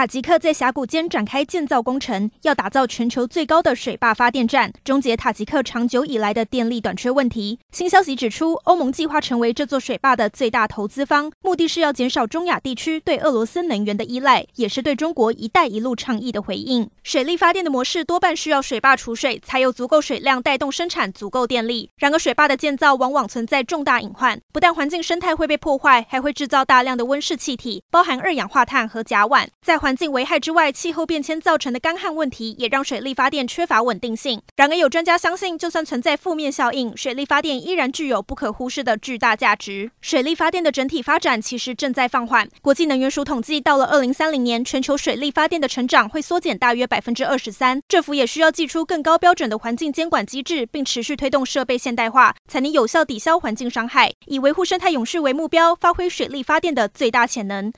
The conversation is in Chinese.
塔吉克在峡谷间展开建造工程，要打造全球最高的水坝发电站，终结塔吉克长久以来的电力短缺问题。新消息指出，欧盟计划成为这座水坝的最大投资方，目的是要减少中亚地区对俄罗斯能源的依赖，也是对中国“一带一路”倡议的回应。水力发电的模式多半需要水坝储水，才有足够水量带动生产足够电力。然而，水坝的建造往往存在重大隐患，不但环境生态会被破坏，还会制造大量的温室气体，包含二氧化碳和甲烷。在环环境危害之外，气候变迁造成的干旱问题也让水力发电缺乏稳定性。然而，有专家相信，就算存在负面效应，水力发电依然具有不可忽视的巨大价值。水力发电的整体发展其实正在放缓。国际能源署统计，到了二零三零年，全球水力发电的成长会缩减大约百分之二十三。政府也需要祭出更高标准的环境监管机制，并持续推动设备现代化，才能有效抵消环境伤害，以维护生态永续为目标，发挥水力发电的最大潜能。